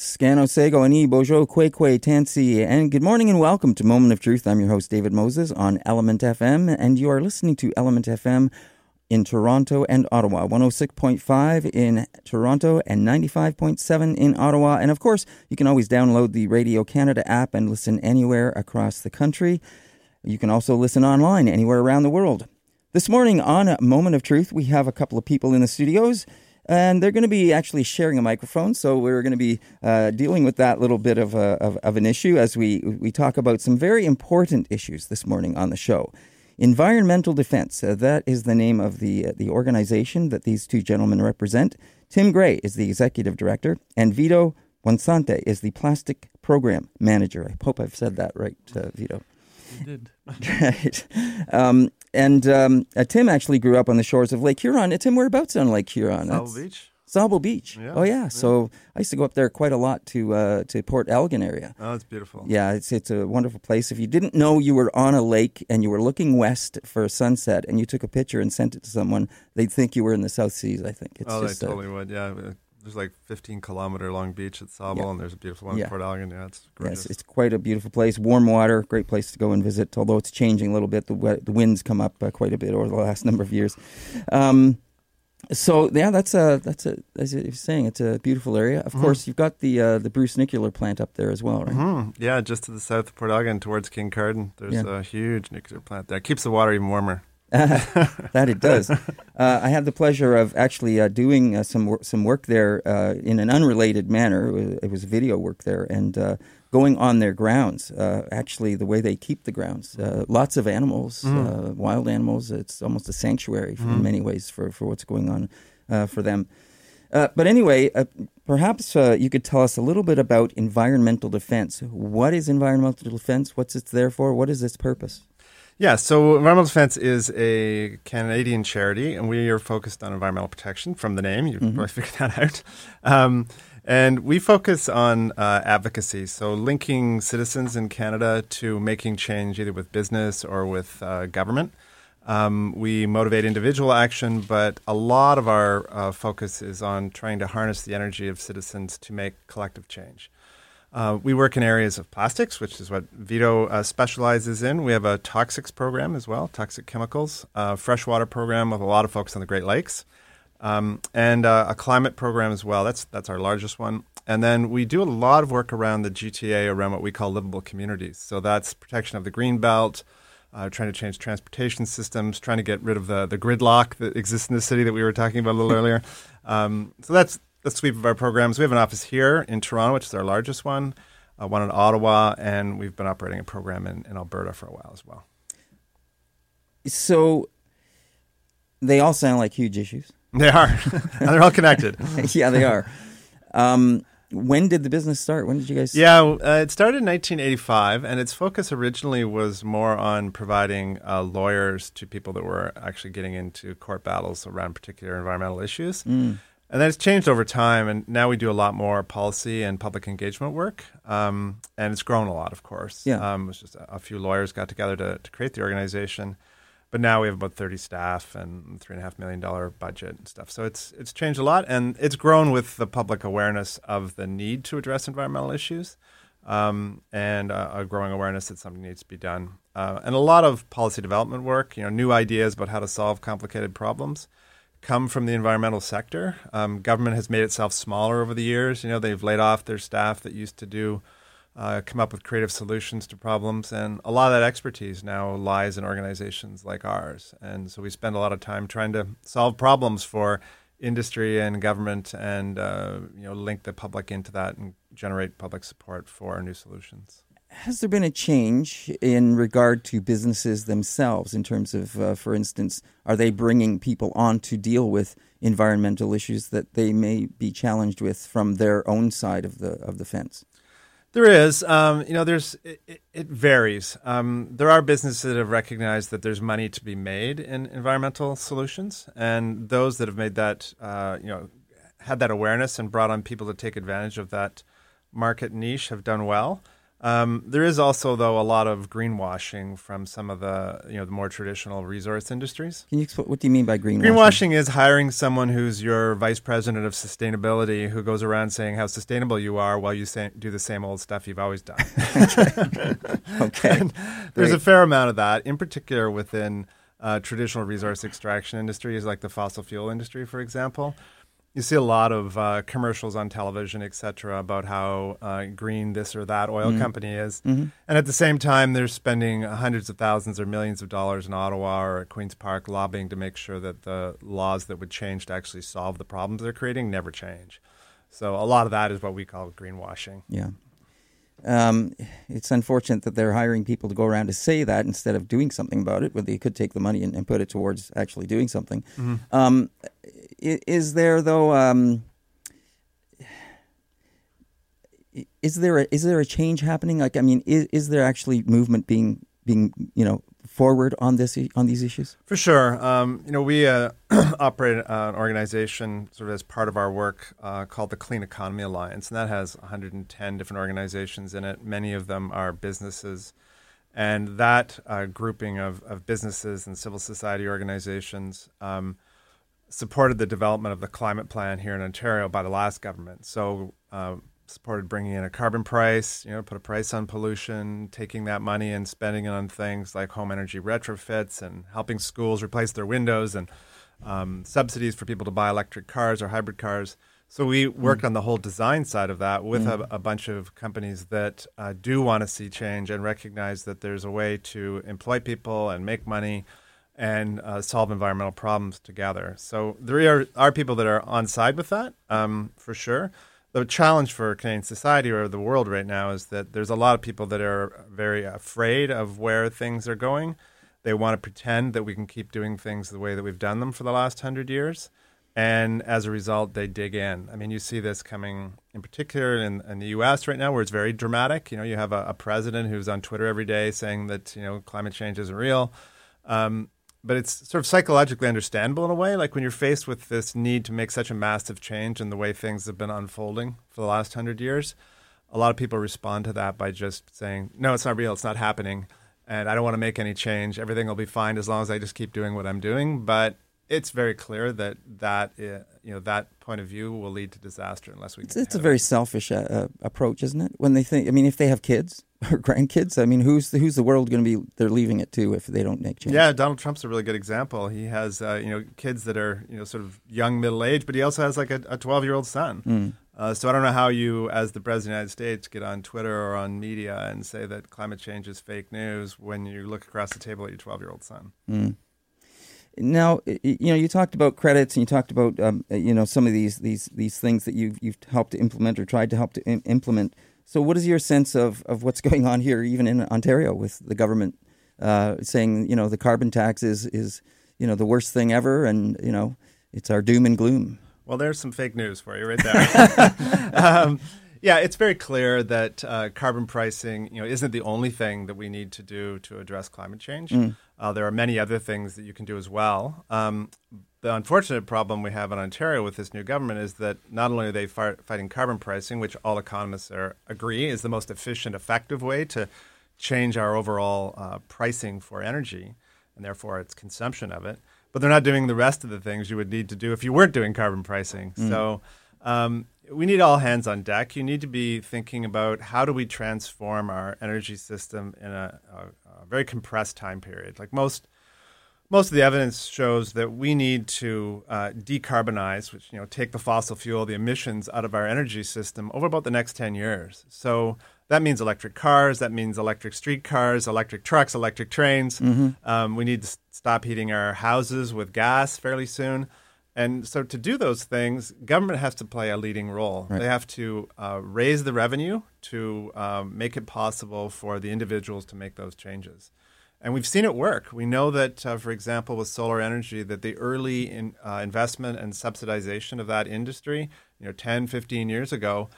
Scano Sego Ani Bojo Kwe Tansi and good morning and welcome to Moment of Truth. I'm your host David Moses on Element FM and you are listening to Element FM in Toronto and Ottawa, 106.5 in Toronto and 95.7 in Ottawa. And of course, you can always download the Radio Canada app and listen anywhere across the country. You can also listen online anywhere around the world. This morning on Moment of Truth, we have a couple of people in the studios and they're going to be actually sharing a microphone. So we're going to be uh, dealing with that little bit of, a, of, of, an issue as we, we talk about some very important issues this morning on the show. Environmental Defense, uh, that is the name of the, uh, the organization that these two gentlemen represent. Tim Gray is the executive director, and Vito Buonsante is the plastic program manager. I hope I've said that right, uh, Vito. You did. right. Um, and um, uh, Tim actually grew up on the shores of Lake Huron. Uh, Tim, whereabouts on Lake Huron? Sauble Beach. Sauble Beach. Yeah, oh yeah. yeah. So I used to go up there quite a lot to uh, to Port Elgin area. Oh, it's beautiful. Yeah, it's it's a wonderful place. If you didn't know you were on a lake and you were looking west for a sunset and you took a picture and sent it to someone, they'd think you were in the South Seas. I think. It's oh, just, they totally uh, would. Yeah there's like 15 kilometer long beach at Sauble, yeah. and there's a beautiful one yeah. in Port Elgin. Yeah, it's gorgeous. Yes, it's quite a beautiful place. Warm water, great place to go and visit. Although it's changing a little bit, the the winds come up uh, quite a bit over the last number of years. Um, so yeah, that's a that's a as you're saying, it's a beautiful area. Of mm-hmm. course, you've got the uh, the Bruce nuclear plant up there as well, right? Mm-hmm. Yeah, just to the south of Port Elgin, towards Kincardine, there's yeah. a huge nuclear plant there. It keeps the water even warmer. that it does. Uh, I had the pleasure of actually uh, doing uh, some wor- some work there uh, in an unrelated manner. It was, it was, video work there, and uh, going on their grounds. Uh, actually, the way they keep the grounds, lots of animals, mm. wild animals. It's almost a sanctuary mm. in many ways for for what's going on for them. but anyway, perhaps you could tell us a little bit about environmental defense. What is environmental defense? What's it there for? What is its purpose? Yeah, so Environmental Defense is a Canadian charity, and we are focused on environmental protection from the name. You've mm-hmm. probably figured that out. Um, and we focus on uh, advocacy, so linking citizens in Canada to making change either with business or with uh, government. Um, we motivate individual action, but a lot of our uh, focus is on trying to harness the energy of citizens to make collective change. Uh, we work in areas of plastics, which is what Vito uh, specializes in. We have a toxics program as well, toxic chemicals, a freshwater program with a lot of focus on the Great Lakes, um, and uh, a climate program as well. That's that's our largest one. And then we do a lot of work around the GTA, around what we call livable communities. So that's protection of the green belt, uh, trying to change transportation systems, trying to get rid of the, the gridlock that exists in the city that we were talking about a little earlier. Um, so that's the sweep of our programs. We have an office here in Toronto, which is our largest one, uh, one in Ottawa, and we've been operating a program in, in Alberta for a while as well. So they all sound like huge issues. They are, and they're all connected. yeah, they are. Um, when did the business start? When did you guys? Yeah, uh, it started in 1985, and its focus originally was more on providing uh, lawyers to people that were actually getting into court battles around particular environmental issues. Mm. And then it's changed over time, and now we do a lot more policy and public engagement work. Um, and it's grown a lot, of course. Yeah. Um, it was just a, a, few lawyers got together to, to create the organization. But now we have about 30 staff and $3.5 million budget and stuff. So it's, it's changed a lot, and it's grown with the public awareness of the need to address environmental issues um, and uh, a growing awareness that something needs to be done. Uh, and a lot of policy development work, you know, new ideas about how to solve complicated problems come from the environmental sector. Um, government has made itself smaller over the years. You know, they've laid off their staff that used to do uh, come up with creative solutions to problems, and a lot of that expertise now lies in organizations like ours. And so we spend a lot of time trying to solve problems for industry and government, and uh, you know, link the public into that and generate public support for new solutions has there been a change in regard to businesses themselves in terms of, uh, for instance, are they bringing people on to deal with environmental issues that they may be challenged with from their own side of the of the fence? There is, um, you know, there's it, it varies. Um, there are businesses that have recognized that there's money to be made in environmental solutions, and those that have made that, uh, you know, had that awareness and brought on people to take advantage of that market niche have done well. Um, there is also, though, a lot of greenwashing from some of the you know the more traditional resource industries. Can you explain what do you mean by greenwashing? Greenwashing is hiring someone who's your vice president of sustainability who goes around saying how sustainable you are while you say, do the same old stuff you've always done. okay, there's a fair amount of that, in particular within uh, traditional resource extraction industries like the fossil fuel industry, for example you see a lot of uh, commercials on television, et cetera, about how uh, green this or that oil mm-hmm. company is. Mm-hmm. And at the same time, they're spending hundreds of thousands or millions of dollars in Ottawa or at Queen's Park lobbying to make sure that the laws that would change to actually solve the problems they're creating never change. So a lot of that is what we call greenwashing. Yeah. Um, it's unfortunate that they're hiring people to go around to say that instead of doing something about it, but they could take the money and, and put it towards actually doing something. Mm-hmm. Um, is there though? Um, is there a, is there a change happening? Like, I mean, is, is there actually movement being being you know forward on this on these issues? For sure. Um, you know, we uh, operate an organization sort of as part of our work uh, called the Clean Economy Alliance, and that has 110 different organizations in it. Many of them are businesses. And that uh, grouping of, of businesses and civil society organizations um, supported the development of the climate plan here in Ontario by the last government. So uh, supported bringing in a carbon price, you know, put a price on pollution, taking that money and spending it on things like home energy retrofits and helping schools replace their windows and um, subsidies for people to buy electric cars or hybrid cars. So we worked mm. on the whole design side of that with mm. a, a, bunch of companies that uh, do want to see change and recognize that there's a way to employ people and make money and uh, solve environmental problems together. So there are, are people that are on side with that, um, for sure. The challenge for Canadian society or the world right now is that there's a lot of people that are very afraid of where things are going. They want to pretend that we can keep doing things the way that we've done them for the last hundred years. And as a result, they dig in. I mean, you see this coming in particular in, in the U.S. right now, where it's very dramatic. You know, you have a, a president who's on Twitter every day saying that you know climate change isn't real. Um, but it's sort of psychologically understandable in a way. Like when you're faced with this need to make such a massive change in the way things have been unfolding for the last hundred years, a lot of people respond to that by just saying, "No, it's not real. It's not happening." And I don't want to make any change. Everything will be fine as long as I just keep doing what I'm doing. But it's very clear that that uh, you know that point of view will lead to disaster unless we. It's, it's a very selfish uh, uh, approach, isn't it? When they think, I mean, if they have kids or grandkids, I mean, who's the, who's the world going to be? They're leaving it to if they don't make change. Yeah, Donald Trump's a really good example. He has uh, you know kids that are you know sort of young middle age, but he also has like a twelve year old son. Mm. Uh, so I don't know how you, as the president of the United States, get on Twitter or on media and say that climate change is fake news when you look across the table at your twelve year old son. Mm. Now, you know, you talked about credits and you talked about, um, you know, some of these these these things that you've you've helped to implement or tried to help to implement. So, what is your sense of of what's going on here, even in Ontario, with the government uh, saying, you know, the carbon tax is is you know the worst thing ever, and you know, it's our doom and gloom. Well, there's some fake news for you right there. um, yeah, it's very clear that uh, carbon pricing, you know, isn't the only thing that we need to do to address climate change. Mm. Uh, there are many other things that you can do as well. Um, the unfortunate problem we have in Ontario with this new government is that not only are they fighting carbon pricing, which all economists are, agree is the most efficient, effective way to change our overall uh, pricing for energy and therefore its consumption of it, but they're not doing the rest of the things you would need to do if you weren't doing carbon pricing. Mm. So um, we need all hands on deck. You need to be thinking about how do we transform our energy system in a, a, a, very compressed time period. Like most, most of the evidence shows that we need to uh, decarbonize, which you know, take the fossil fuel, the emissions out of our energy system over about the next ten years. So that means electric cars. That means electric streetcars, electric trucks, electric trains. Mm-hmm. Um, we need to stop heating our houses with gas fairly soon. And so to do those things, government has to play a leading role. Right. They have to uh, raise the revenue to um, make it possible for the individuals to make those changes. And we've seen it work. We know that, uh, for example, with solar energy, that the early in, uh, investment and subsidization of that industry, you know, 10, 15 years ago,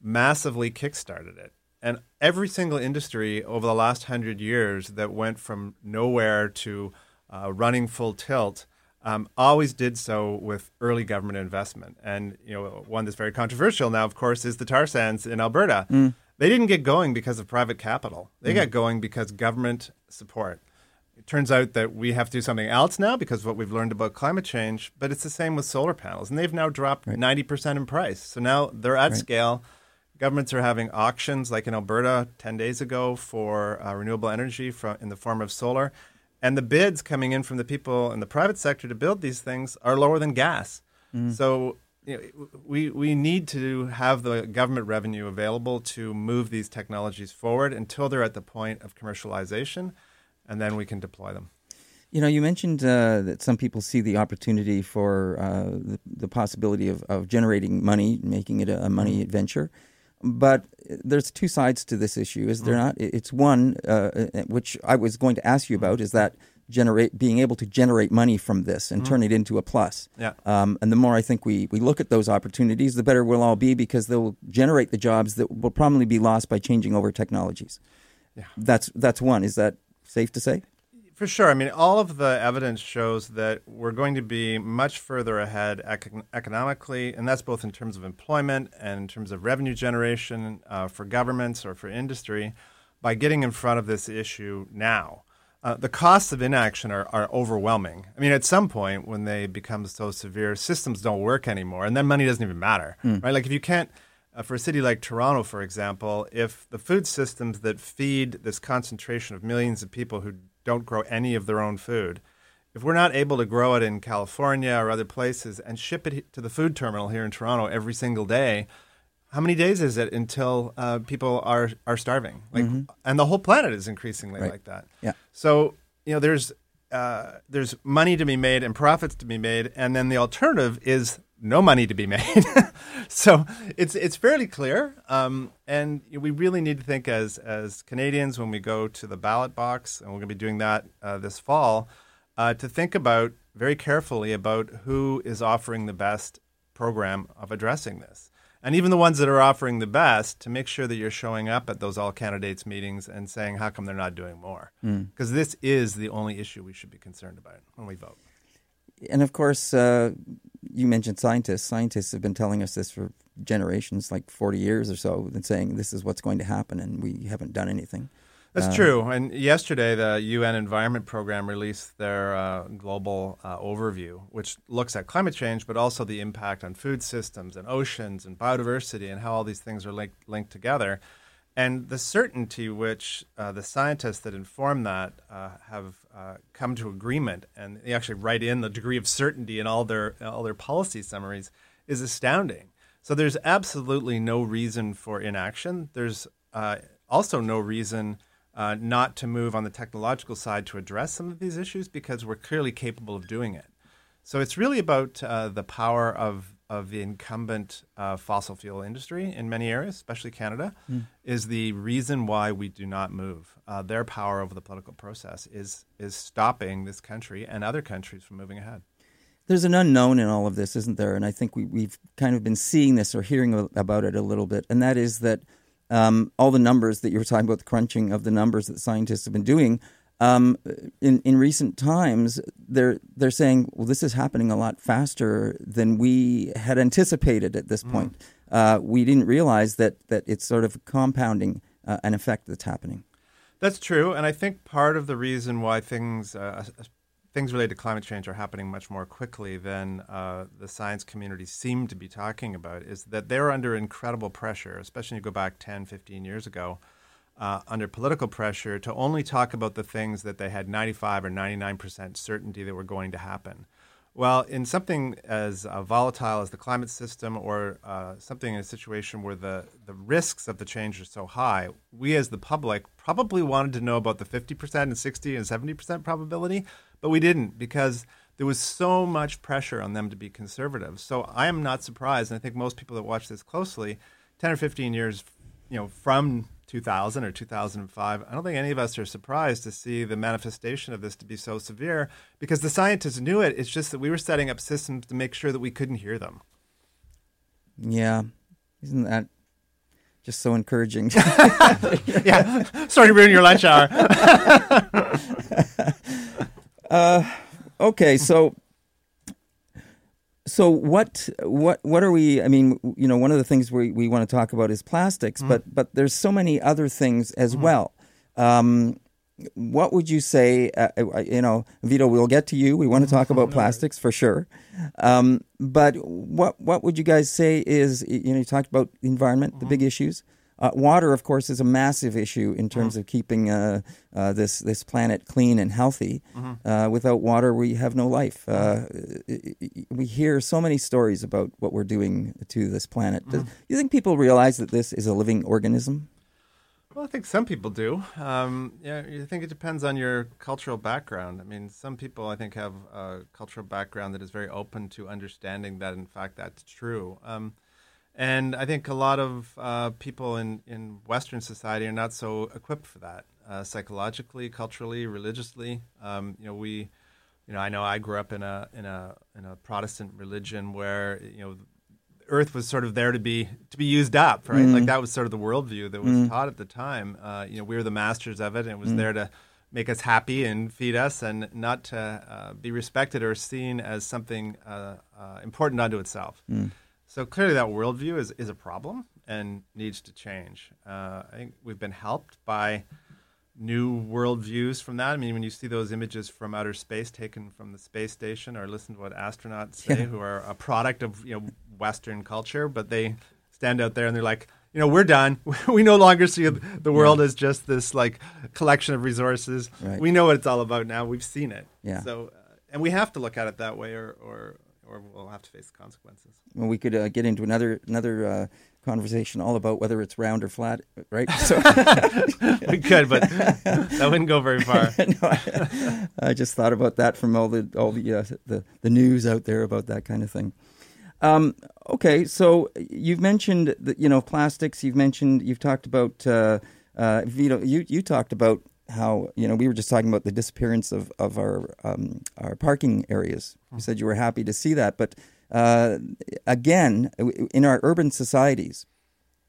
massively kickstarted it. And every single industry over the last 100 years that went from nowhere to uh, running full tilt – um, always did so with early government investment. And you know, one that's very controversial now, of course, is the tar sands in Alberta. Mm. They didn't get going because of private capital. They Mm. got going because government support. It turns out that we have to do something else now because of what we've learned about climate change, but it's the same with solar panels. And they've now dropped 90% in price. So now they're at scale. Governments are having auctions, like in Alberta 10 days ago, for uh, renewable energy from, in the form of solar. And the bids coming in from the people in the private sector to build these things are lower than gas. So you know, we, we need to have the government revenue available to move these technologies forward until they're at the point of commercialization, and then we can deploy them. You know, you mentioned uh, that some people see the opportunity for uh, the, the possibility of, of generating money, making it a, a money venture. But there's two sides to this issue, is there not? It's one, uh, uh, which I was going to ask you about, is that generate being able to generate money from this and turn it into a plus. Yeah. Um, and the more I think we, we look at those opportunities, the better we'll all be because they'll generate the jobs that will probably be lost by changing over technologies. Yeah. That's that's one. Is that safe to say? For sure. I mean, all of the evidence shows that we're going to be much further ahead econ- economically, and that's both in terms of employment and in terms of revenue generation uh, for governments or for industry by getting in front of this issue now. Uh, the costs of inaction are, are overwhelming. I mean, at some point when they become so severe, systems don't work anymore, and then money doesn't even matter, right? Like if you can't uh, for a city like Toronto, for example, if the food systems that feed this concentration of millions of people who don't grow any of their own food, if we're not able to grow it in California or other places and ship it to the food terminal here in Toronto every single day, how many days is it until uh, people are are starving? Like, and the whole planet is increasingly Right. like that. Yeah. So you know, there's uh, there's money to be made and profits to be made, and then the alternative is no money to be made. so it's it's fairly clear, um, and we really need to think as as Canadians when we go to the ballot box, and we're going to be doing that uh, this fall, uh, to think about very carefully about who is offering the best program of addressing this. And even the ones that are offering the best, to make sure that you're showing up at those all candidates meetings and saying, how come they're not doing more? Because this is the only issue we should be concerned about when we vote. And of course, uh, you mentioned scientists. Scientists have been telling us this for generations, like 40 years or so, and saying this is what's going to happen, and we haven't done anything. That's true. And yesterday, the UN Environment Program released their uh, global uh, overview, which looks at climate change, but also the impact on food systems and oceans and biodiversity and how all these things are linked, linked together. And the certainty which uh, the scientists that inform that uh, have uh, come to agreement, and they actually write in the degree of certainty in all their all their policy summaries, is astounding. So there's absolutely no reason for inaction. There's uh, also no reason uh, not to move on the technological side to address some of these issues because we're clearly capable of doing it. So it's really about uh, the power of of the incumbent uh, fossil fuel industry in many areas, especially Canada, is the reason why we do not move. Uh, their power over the political process is is stopping this country and other countries from moving ahead. There's an unknown in all of this, isn't there? And I think we, we've kind of been seeing this or hearing about it a little bit, and that is that um, all the numbers that you were talking about, the crunching of the numbers that scientists have been doing. Um, in in recent times, they're they're saying, well, this is happening a lot faster than we had anticipated at this point. Uh, we didn't realize that that it's sort of compounding uh, an effect that's happening. That's true, and I think part of the reason why things uh, things related to climate change are happening much more quickly than uh, the science community seemed to be talking about is that they're under incredible pressure, especially when you go back 10, 15 years ago, uh, under political pressure to only talk about the things that they had 95 or 99 percent certainty that were going to happen. Well, in something as uh, volatile as the climate system, or uh, something in a situation where the, the risks of the change are so high, we as the public probably wanted to know about the 50% and 60 and 70% probability, but we didn't because there was so much pressure on them to be conservative. So I am not surprised, and I think most people that watch this closely, 10 or 15 years you know, from 2000 or 2005, I don't think any of us are surprised to see the manifestation of this to be so severe because the scientists knew it. It's just that we were setting up systems to make sure that we couldn't hear them. Yeah, isn't that just so encouraging? yeah. Sorry to ruin your lunch hour. Uh, okay, so so what what what are we? I mean, you know, one of the things we, we want to talk about is plastics, Mm-hmm. but but there's so many other things as well. Um, what would you say? Uh, uh, you know, Vito, we'll get to you. We want to talk about plastics for sure. Um, but what what would you guys say is you know you talked about the environment, the big issues. Uh, water, of course, is a massive issue in terms of keeping uh, uh, this this planet clean and healthy. Uh, without water, we have no life. Uh, we hear so many stories about what we're doing to this planet. Do you think people realize that this is a living organism? Well, I think some people do. Um, yeah, I think it depends on your cultural background. I mean, some people I think have a cultural background that is very open to understanding that, in fact, that's true. Um, and I think a lot of uh, people in, in Western society are not so equipped for that, uh, psychologically, culturally, religiously. Um, you know, we, you know, I know I grew up in a in a in a Protestant religion where you know earth was sort of there to be to be used up, right? Like that was sort of the worldview that was taught at the time. Uh, you know, we were the masters of it, and it was there to make us happy and feed us, and not to uh, be respected or seen as something uh, uh, important unto itself. So clearly, that worldview is is a problem and needs to change. Uh, I think we've been helped by new worldviews from that. I mean, when you see those images from outer space taken from the space station, or listen to what astronauts say, Yeah. who are a product of you know Western culture, but they stand out there and they're like, you know, we're done. we no longer see the world as just this like collection of resources. Right. We know what it's all about now. We've seen it. Yeah. So, uh, and we have to look at it that way, or or or we'll have to face the consequences. Well, we could uh, get into another another uh, conversation all about whether it's round or flat, right? So, we could, but that wouldn't go very far. no, I, I just thought about that from all the all the uh, the, the news out there about that kind of thing. Um, okay, so you've mentioned that you know plastics. You've mentioned you've talked about uh, uh, Vito. You you talked about how you know we were just talking about the disappearance of of our um, our parking areas. You said you were happy to see that, but uh, again, in our urban societies,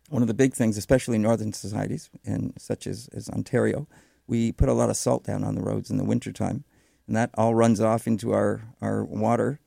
one of the big things, especially northern societies, and such as, as Ontario, we put a lot of salt down on the roads in the wintertime, and that all runs off into our, our water.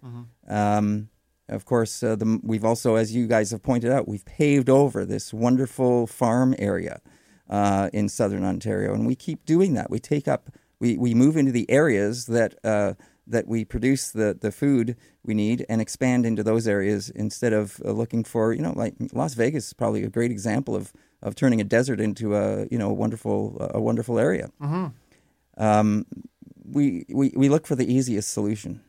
Um, of course, uh, the, we've also, as you guys have pointed out, we've paved over this wonderful farm area uh, in southern Ontario, and we keep doing that. We take up, we, we move into the areas that uh, that we produce the, the food we need and expand into those areas instead of uh, looking for you know like Las Vegas is probably a great example of, of turning a desert into a you know a wonderful a wonderful area. Um, we, we we look for the easiest solution.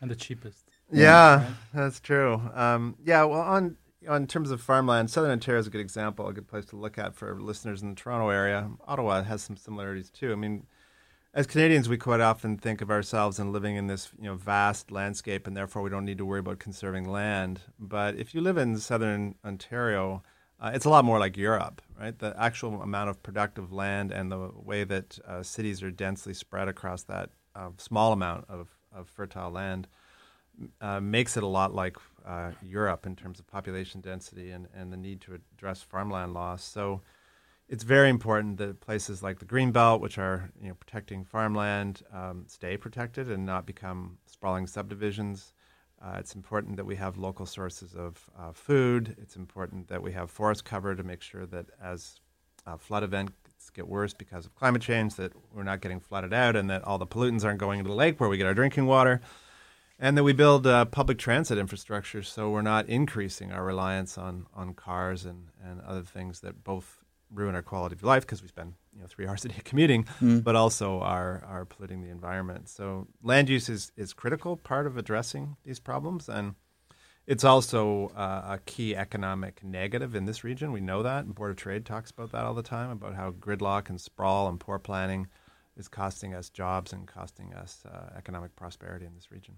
and the cheapest. Yeah, that's true. Um, yeah, well, on on terms of farmland, Southern Ontario is a good example, a good place to look at for listeners in the Toronto area. Ottawa has some similarities too. I mean, as Canadians, we quite often think of ourselves and living in this you know vast landscape, and therefore we don't need to worry about conserving land. But if you live in Southern Ontario, uh, it's a lot more like Europe, right? The actual amount of productive land and the way that uh, cities are densely spread across that uh, small amount of, of fertile land uh, makes it a lot like uh, Europe in terms of population density and, and the need to address farmland loss. So it's very important that places like the Greenbelt, which are you know protecting farmland, um, stay protected and not become sprawling subdivisions. Uh, it's important that we have local sources of uh, food. It's important that we have forest cover to make sure that as uh, flood events get worse because of climate change, that we're not getting flooded out and that all the pollutants aren't going into the lake where we get our drinking water. And that we build uh, public transit infrastructure so we're not increasing our reliance on, on cars and, and other things that both ruin our quality of life because we spend you know three hours a day commuting, but also are, are polluting the environment. So land use is, is critical part of addressing these problems, and it's also uh, a key economic negative in this region. We know that, and Board of Trade talks about that all the time about how gridlock and sprawl and poor planning is costing us jobs and costing us uh, economic prosperity in this region.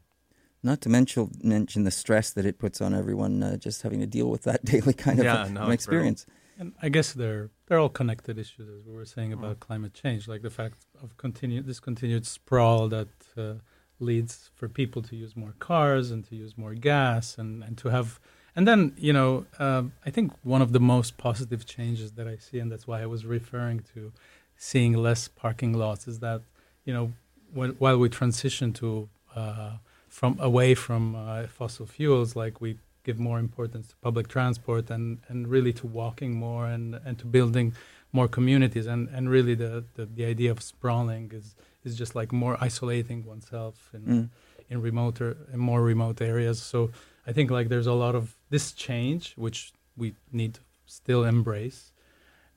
Not to mention mention the stress that it puts on everyone uh, just having to deal with that daily kind of Yeah, uh, no, an experience. And I guess they're they're all connected issues, as we were saying Mm. about climate change, like the fact of continue this continued sprawl that uh, leads for people to use more cars and to use more gas and, and to have and then you know um, I think one of the most positive changes that I see, and that's why I was referring to seeing less parking lots, is that you know when, while we transition to uh, from away from uh, fossil fuels, like we give more importance to public transport and, and really to walking more and, and to building more communities and, and really the, the, the idea of sprawling is, is just like more isolating oneself in Mm. in remoter in more remote areas. So I think like there's a lot of this change which we need to still embrace.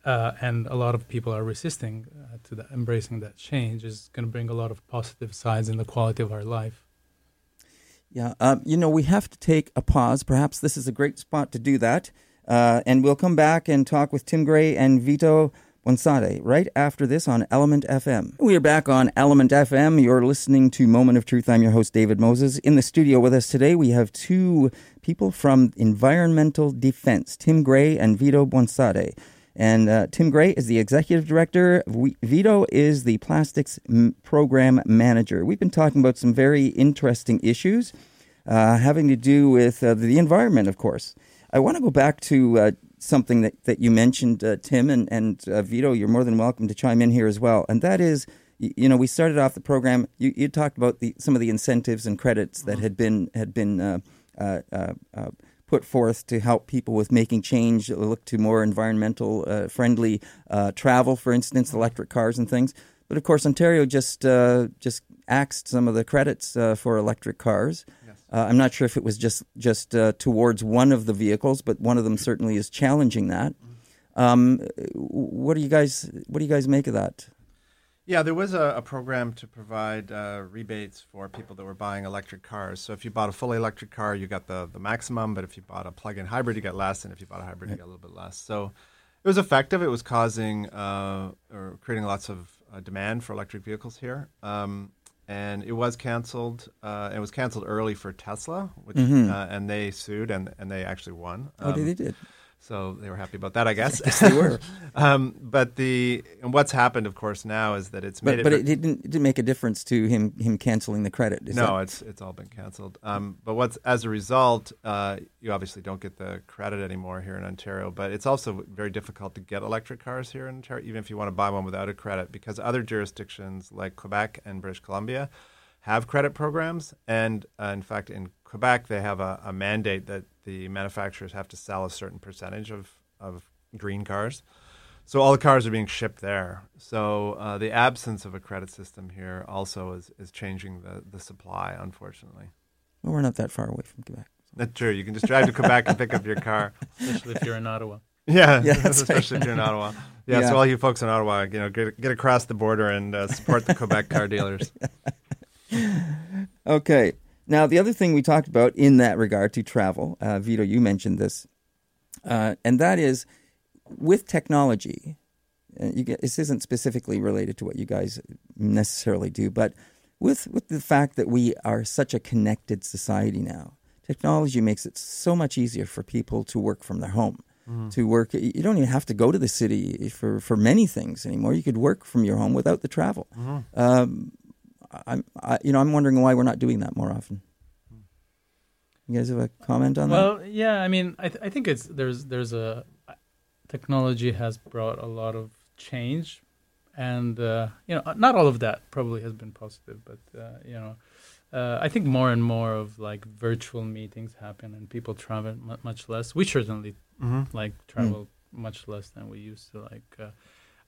Uh, and a lot of people are resisting uh, to the, embracing that change is going to bring a lot of positive sides in the quality of our life. Yeah, um, you know, we have to take a pause. Perhaps this is a great spot to do that. Uh, and we'll come back and talk with Tim Gray and Vito Buonsante right after this on Element FM. We are back on Element FM. You're listening to Moment of Truth. I'm your host, David Moses. In the studio with us today, we have two people from Environmental Defense, Tim Gray and Vito Buonsante. And uh, Tim Gray is the executive director. We, Vito is the plastics m- program manager. We've been talking about some very interesting issues uh, having to do with uh, the environment, of course. I want to go back to uh, something that, that you mentioned, uh, Tim, and, and uh, Vito, you're more than welcome to chime in here as well. And that is, you know, we started off the program, you, you talked about the, some of the incentives and credits that had been, had been uh, uh, uh, uh, put forth to help people with making change, look to more environmental uh, friendly uh, travel, for instance, electric cars and things. But of course, Ontario just uh, just axed some of the credits uh, for electric cars. Uh, I'm not sure if it was just just uh, towards one of the vehicles, but one of them certainly is challenging that. Um, what do you guys What do you guys make of that? Yeah, there was a, a program to provide uh, rebates for people that were buying electric cars. So if you bought a fully electric car, you got the, the maximum, but if you bought a plug-in hybrid, you got less, and if you bought a hybrid, you got a little bit less. So it was effective. It was causing uh, or creating lots of uh, demand for electric vehicles here. Um, and it was canceled. Uh, it was canceled early for Tesla, which uh, and they sued and and they actually won. oh, Um, they did. So they were happy about that, I guess. Yes, they were. um, but the and what's happened, of course, now is that it's made But it. but it didn't it didn't make a difference to him him canceling the credit. No, that- it's it's all been canceled. Um, but what's as a result, uh, you obviously don't get the credit anymore here in Ontario. But it's also very difficult to get electric cars here in Ontario, even if you want to buy one without a credit, because other jurisdictions like Quebec and British Columbia have credit programs, and uh, in fact, in Quebec they have a, a mandate that the manufacturers have to sell a certain percentage of of green cars. So all the cars are being shipped there. So uh, the absence of a credit system here also is, is changing the, the supply, unfortunately. well, we're not that far away from Quebec. That's true. You can just drive to Quebec and pick up your car. especially if you're in Ottawa. Yeah, Yeah, especially right. if you're in Ottawa. Yeah, Yeah. so all you folks in Ottawa, you know, get, get across the border and uh, support the Quebec car dealers. Okay. Now, the other thing we talked about in that regard to travel, uh, Vito, you mentioned this, uh, and that is with technology. Uh, you get, this isn't specifically related to what you guys necessarily do, but with with the fact that we are such a connected society now, technology makes it so much easier for people to work from their home. To work, you don't even have to go to the city for, for many things anymore. You could work from your home without the travel. Um, I'm, I, you know, I'm wondering why we're not doing that more often. You guys have a comment on that? Well, yeah, I mean, I, th- I think it's there's there's a technology has brought a lot of change, and uh, you know, not all of that probably has been positive, but uh, you know, uh, I think more and more of like virtual meetings happen and people travel mu much less. We certainly Mm-hmm. like travel much less than we used to. Like,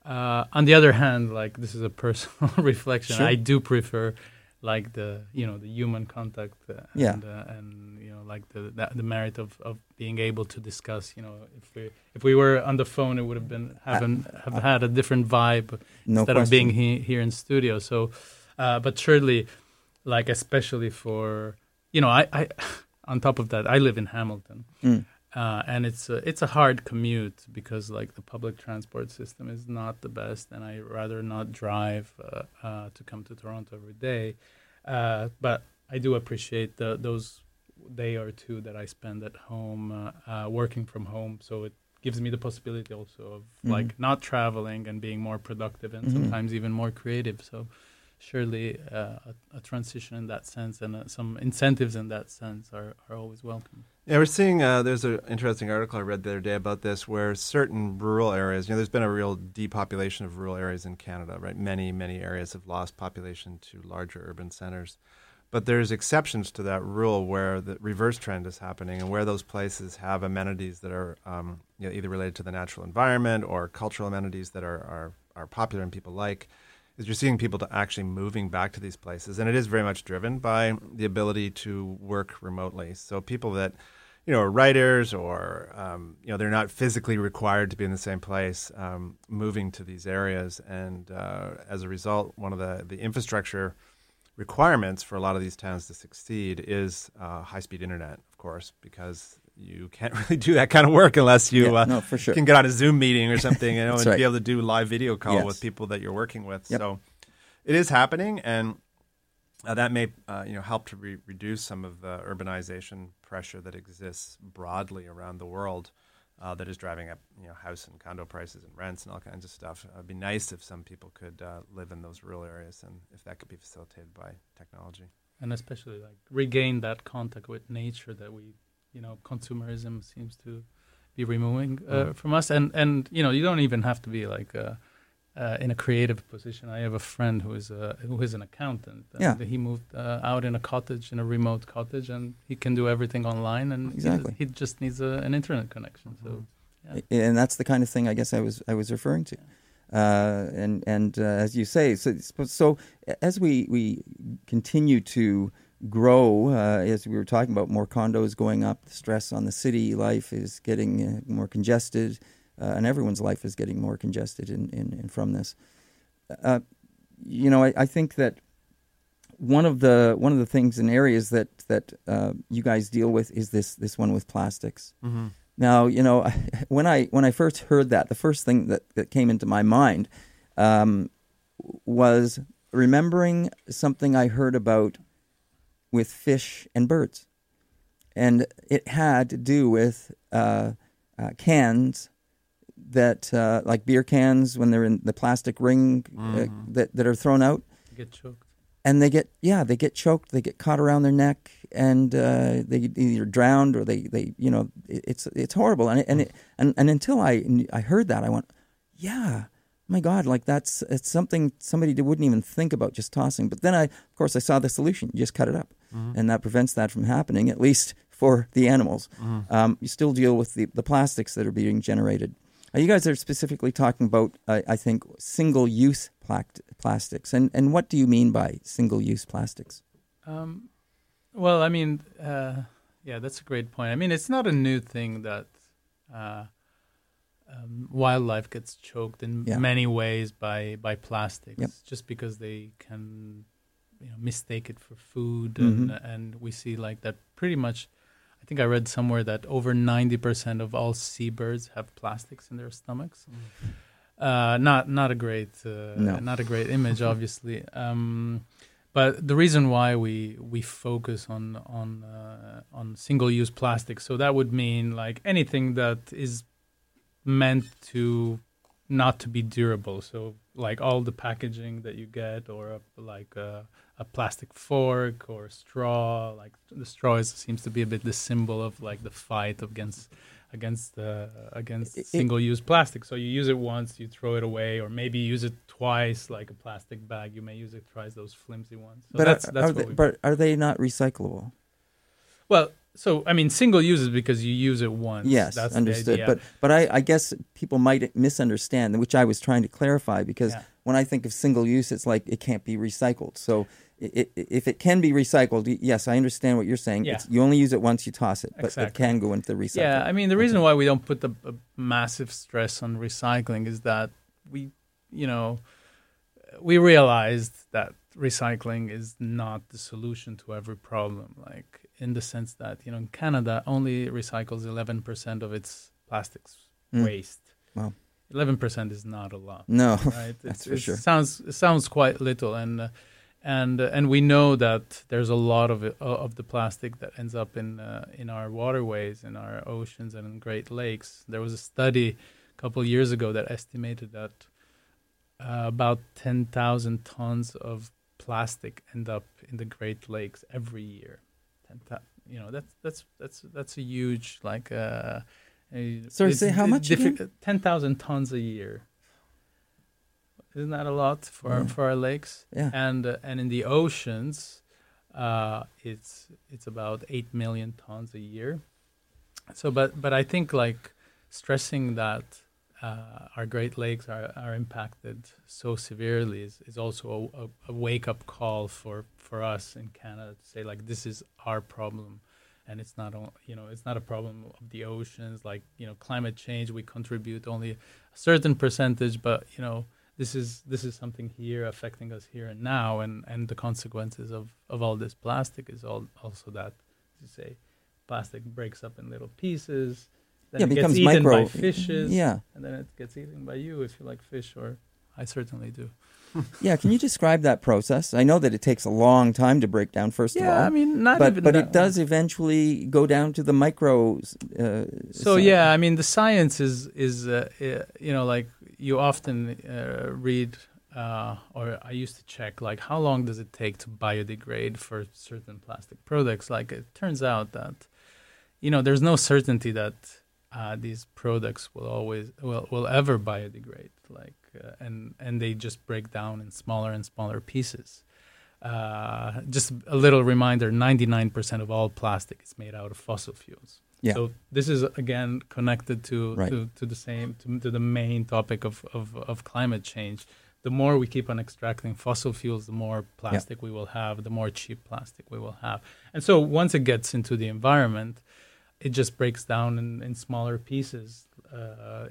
uh, on the other hand, like this is a personal reflection. Sure. I do prefer like the you know the human contact uh, Yeah. and uh, and you know like the, the the merit of, of being able to discuss. You know, if we if we were on the phone, it would have been haven't have had a different vibe no instead question. of being he, here in studio. So, uh, but surely, like especially for you know, I, I on top of that, I live in Hamilton, Mm. Uh, and it's a, it's a hard commute because like the public transport system is not the best, and I rather not drive uh, uh, to come to Toronto every day. Uh, but I do appreciate the, those day or two that I spend at home, uh, uh, working from home. So it gives me the possibility also of Mhm. like not traveling and being more productive and Mhm. sometimes even more creative. So surely uh, a, a transition in that sense and uh, some incentives in that sense are, are always welcome. Yeah, we're seeing. Uh, there's an interesting article I read the other day about this, where certain rural areas. You know, there's been a real depopulation of rural areas in Canada. Right, many many areas have lost population to larger urban centers. But there's exceptions to that rule where the reverse trend is happening, and where those places have amenities that are um, you know, either related to the natural environment or cultural amenities that are, are are popular and people like. Is you're seeing people to actually moving back to these places, and it is very much driven by the ability to work remotely. So people that you know, are writers or, um, you know, they're not physically required to be in the same place, um, moving to these areas. And uh, as a result, one of the, the infrastructure requirements for a lot of these towns to succeed is uh, high speed internet, of course, because you can't really do that kind of work unless you Yeah, uh, no, for sure. can get on a Zoom meeting or something, you know, and right. be able to do live video call Yes. with people that you're working with. Yep. So it is happening, and uh, that may uh, you know help to re- reduce some of the urbanization pressure that exists broadly around the world. Uh, that is driving up, you know, house and condo prices and rents and all kinds of stuff. Uh, it'd be nice if some people could uh, live in those rural areas, and if that could be facilitated by technology. and especially like regain that contact with nature that we, you know, consumerism seems to be removing uh, Mhm. from us. And and you know, you don't even have to be like uh, uh, in a creative position. I have a friend who is a who is an accountant. And Yeah. he moved uh, out in a cottage, in a remote cottage, and he can do everything online. And he- Exactly. he, just needs a, an internet connection. So yeah. and that's the kind of thing I guess I was I was referring to. Uh, and and uh, as you say, so so as we we continue to grow, uh, as we were talking about, more condos going up, the stress on the city life is getting uh, more congested, uh, and everyone's life is getting more congested in, in, in from this. Uh, you know, I, I think that one of the one of the things and areas that that uh, you guys deal with is this this one with plastics. Mm-hmm. Now, you know, when I when I first heard that, the first thing that, that came into my mind um, was remembering something I heard about with fish and birds, and it had to do with uh, uh, cans that, uh, like beer cans, when they're in the plastic ring uh, Mhm. that that are thrown out get choked. and they get yeah they get choked they get caught around their neck and uh, they either drowned or they, they you know it- it's it's horrible and it, and, it, and and until I I heard that I went yeah my god like that's it's something somebody wouldn't even think about just tossing. But then I of course I saw the solution. You just cut it up. And that prevents that from happening at least for the animals. Um, you still deal with the, the plastics that are being generated. Uh, you guys are specifically talking about, uh, I think, single-use plastics, and and what do you mean by single-use plastics? Um, well, I mean, uh, yeah, that's a great point. I mean, it's not a new thing that uh, um, wildlife gets choked in Yeah. many ways by by plastics, Yep. just because they can, you know, mistake it for food, Mhm. and and we see like that pretty much. I think I read somewhere that over ninety percent of all seabirds have plastics in their stomachs. Uh, not not a great uh, No. not a great image, obviously. Um, but the reason why we we focus on on uh, on single use plastic, so that would mean like anything that is meant to not to be durable. So like all the packaging that you get, or a, like a, a plastic fork or straw. Like the straw is, seems to be a bit the symbol of like the fight against against uh, against It- it- single use plastic. So you use it once, you throw it away, or maybe use it twice, like a plastic bag. You may use it twice, those flimsy ones. So but that's are, that's are what they, but are they not recyclable? Well. So I mean, single use is because you use it once. Yes, that's understood. But but I, I guess people might misunderstand, which I was trying to clarify because Yeah. when I think of single use, it's like it can't be recycled. So i i if it can be recycled, yes, I understand what you're saying. Yeah. It's, you only use it once, you toss it, but it can go into the recycle. Yeah, I mean the reason why we don't put the massive stress on recycling is that we, you know, we realized that recycling is not the solution to every problem. Like in the sense that you know, in Canada only recycles eleven percent of its plastics Mm. waste. Wow. Eleven percent is not a lot no, right? That's It's- for it sure. Sounds it sounds quite little, and uh, and uh, and we know that there's a lot of it, of the plastic that ends up in uh, in our waterways, in our oceans, and in Great Lakes. There was a study a couple of years ago that estimated that uh, about ten thousand tons of plastic end up in the Great Lakes every year. 10, you know that's that's that's that's a huge like. Uh, a- Sorry, say how much diffi- again? Ten thousand tons a year. Isn't that a lot for Yeah. for our lakes? Yeah. And uh, and in the oceans, uh, it's it's about eight million tons a year. So, but but I think like stressing that uh, our Great Lakes are, are impacted so severely is, is also a, a, wake up call for, for us in Canada to say like this is our problem, and it's not you know it's not a problem of the oceans. Like you know climate change we contribute only a certain percentage, but you know this is this is something here affecting us here and now, and, and the consequences of, of all this plastic is all also that you say plastic breaks up in little pieces then yeah, it becomes gets eaten micro. by fishes. Yeah. And then it gets eaten by you if you like fish, or I certainly do. yeah, can you describe that process? I know that it takes a long time to break down. First yeah, of all, I mean, not but even but it does eventually go down to the micro. Uh, so yeah, I mean, the science is is uh, you know like you often uh, read uh, or I used to check like how long does it take to biodegrade for certain plastic products. Like it turns out that you know there's no certainty that uh, these products will always will, will ever biodegrade like uh, and and they just break down in smaller and smaller pieces uh, just a little reminder 99% of all plastic is made out of fossil fuels yeah. so this is again connected to right. to, to the same to, to the main topic of, of, of climate change the more we keep on extracting fossil fuels the more plastic yeah. we will have the more cheap plastic we will have and so once it gets into the environment it just breaks down in, in smaller pieces uh,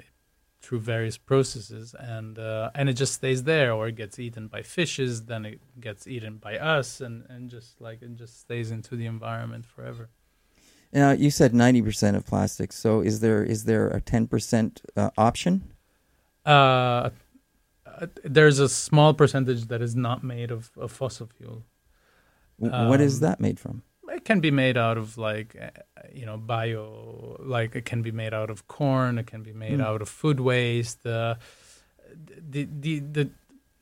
through various processes, and uh, and it just stays there, or it gets eaten by fishes, then it gets eaten by us, and, and just like it just stays into the environment forever. Now you said ninety percent of plastics. So is there is there a ten percent uh, option? Uh, there's a small percentage that is not made of, of fossil fuel. Um, what is um, that made from? It can be made out of like uh, you know bio like it can be made out of corn it can be made mm. out of food waste uh, the the the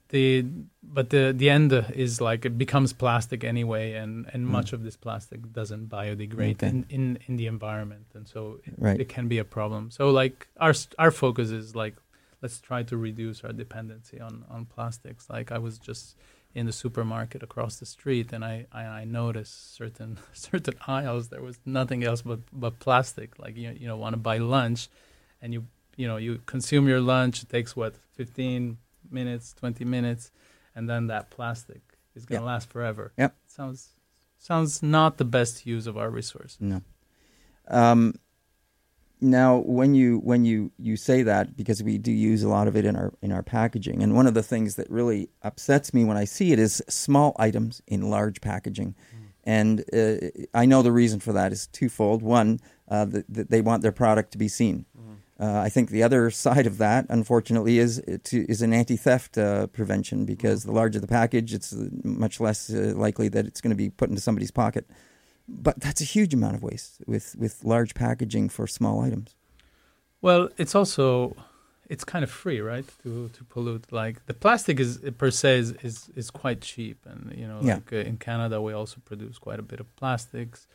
the but the the end is like it becomes plastic anyway and and mm. much of this plastic doesn't biodegrade okay. in, in in the environment and so it, right. it can be a problem so like our our focus is like let's try to reduce our dependency on on plastics like i was just in the supermarket across the street, and I, I, I, noticed certain certain aisles there was nothing else but, but plastic. Like you you know want to buy lunch, and you you know you consume your lunch. It takes what fifteen minutes, twenty minutes, and then that plastic is going to last forever. Yep. Sounds sounds not the best use of our resources. No. Um, now, when you when you you say that, because we do use a lot of it in our in our packaging, and one of the things that really upsets me when I see it is small items in large packaging, mm. and uh, I know the reason for that is twofold. One, uh, that, they want their product to be seen. Mm. Uh, I think the other side of that, unfortunately, is to, is an anti-theft uh, prevention because mm. the larger the package, it's much less uh, likely that it's going to be put into somebody's pocket but that's a huge amount of waste with with large packaging for small items. Well, it's also it's kind of free, right? To to pollute. Like the plastic is per se is is, is quite cheap, and you know, yeah. like uh, in Canada, we also produce quite a bit of plastics,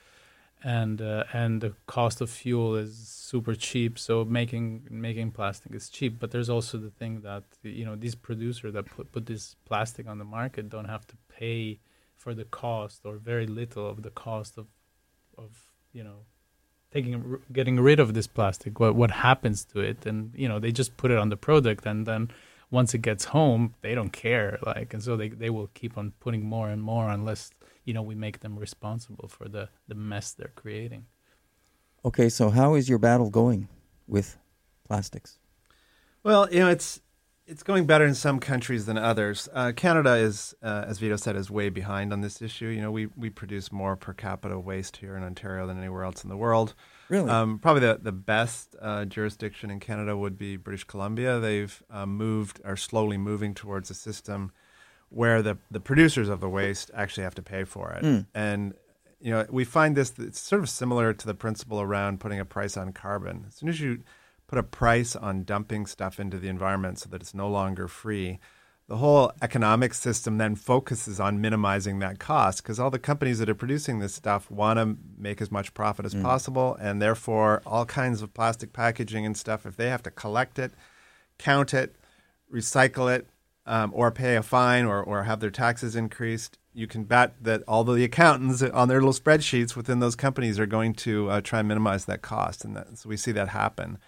and uh, and the cost of fuel is super cheap. So making making plastic is cheap, but there's also the thing that you know these producers that put put this plastic on the market don't have to pay for the cost or very little of the cost of of you know taking getting rid of this plastic what what happens to it. And you know they just put it on the product and then once it gets home they don't care. Like and so they they will keep on putting more and more unless you know we make them responsible for the the mess they're creating. Okay so how is your battle going with plastics? Well you know it's it's going better in some countries than others. Uh, Canada is, uh, as Vito said, is way behind on this issue. You know, we, we produce more per capita waste here in Ontario than anywhere else in the world. Really? Um, probably the, the best uh, jurisdiction in Canada would be British Columbia. They've uh, moved, are slowly moving towards a system where the, the producers of the waste actually have to pay for it. Mm. And, you know, we find this, it's sort of similar to the principle around putting a price on carbon. As soon as you put a price on dumping stuff into the environment so that it's no longer free, the whole economic system then focuses on minimizing that cost because all the companies that are producing this stuff want to make as much profit as mm. possible. And therefore, all kinds of plastic packaging and stuff, if they have to collect it, count it, recycle it, um, or pay a fine or, or have their taxes increased, you can bet that all the accountants on their little spreadsheets within those companies are going to uh, try and minimize that cost, and that, so we see that happen.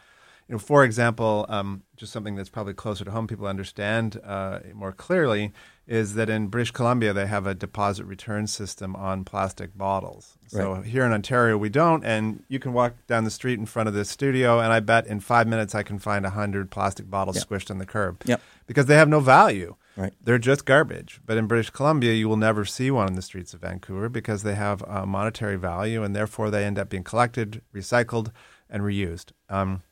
You know, for example, um, just something that's probably closer to home, people understand uh, more clearly, is that in British Columbia they have a deposit return system on plastic bottles. So Right. here in Ontario we don't, and you can walk down the street in front of this studio, and I bet in five minutes I can find a hundred plastic bottles Yep. squished on the curb Yep. because they have no value. Right. They're just garbage. But in British Columbia, you will never see one in the streets of Vancouver because they have uh, monetary value and therefore they end up being collected, recycled, and reused. Um,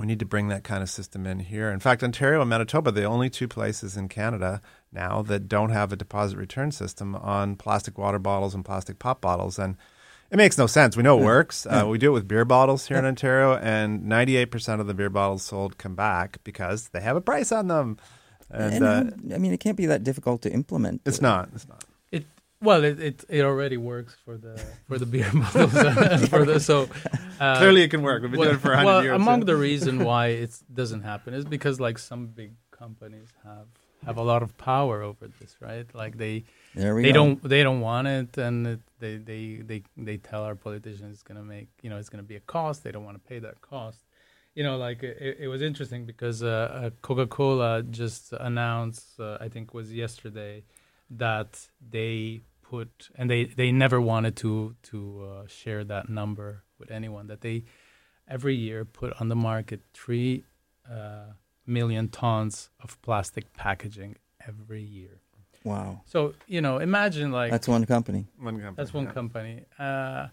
we need to bring that kind of system in here. In fact, Ontario and Manitoba, the only two places in Canada now that don't have a deposit return system on plastic water bottles and plastic pop bottles. And it makes no sense. We know it works. Uh, we do it with beer bottles here in Ontario, and 98% of the beer bottles sold come back because they have a price on them. And, And, uh, I mean, it can't be that difficult to implement. it's not. It's not. It well, it, it, it already works for the for the beer bottles for the so uh, Clearly, it can work. We've been doing it for 100 well, years. among yeah. the reason why it doesn't happen is because like some big companies have have a lot of power over this, right? Like they There we they go. don't they don't want it, and it, they they they they tell our politicians it's gonna make you know it's gonna be a cost. They don't want to pay that cost. You know, like it, it was interesting because uh, uh, Coca Cola just announced, uh, I think it was yesterday, that they put and they they never wanted to to uh, share that number with anyone that they every year put on the market three uh, million tons of plastic packaging every year. Wow. So you know, imagine like That's one company. One company, that's one yeah. company. Uh,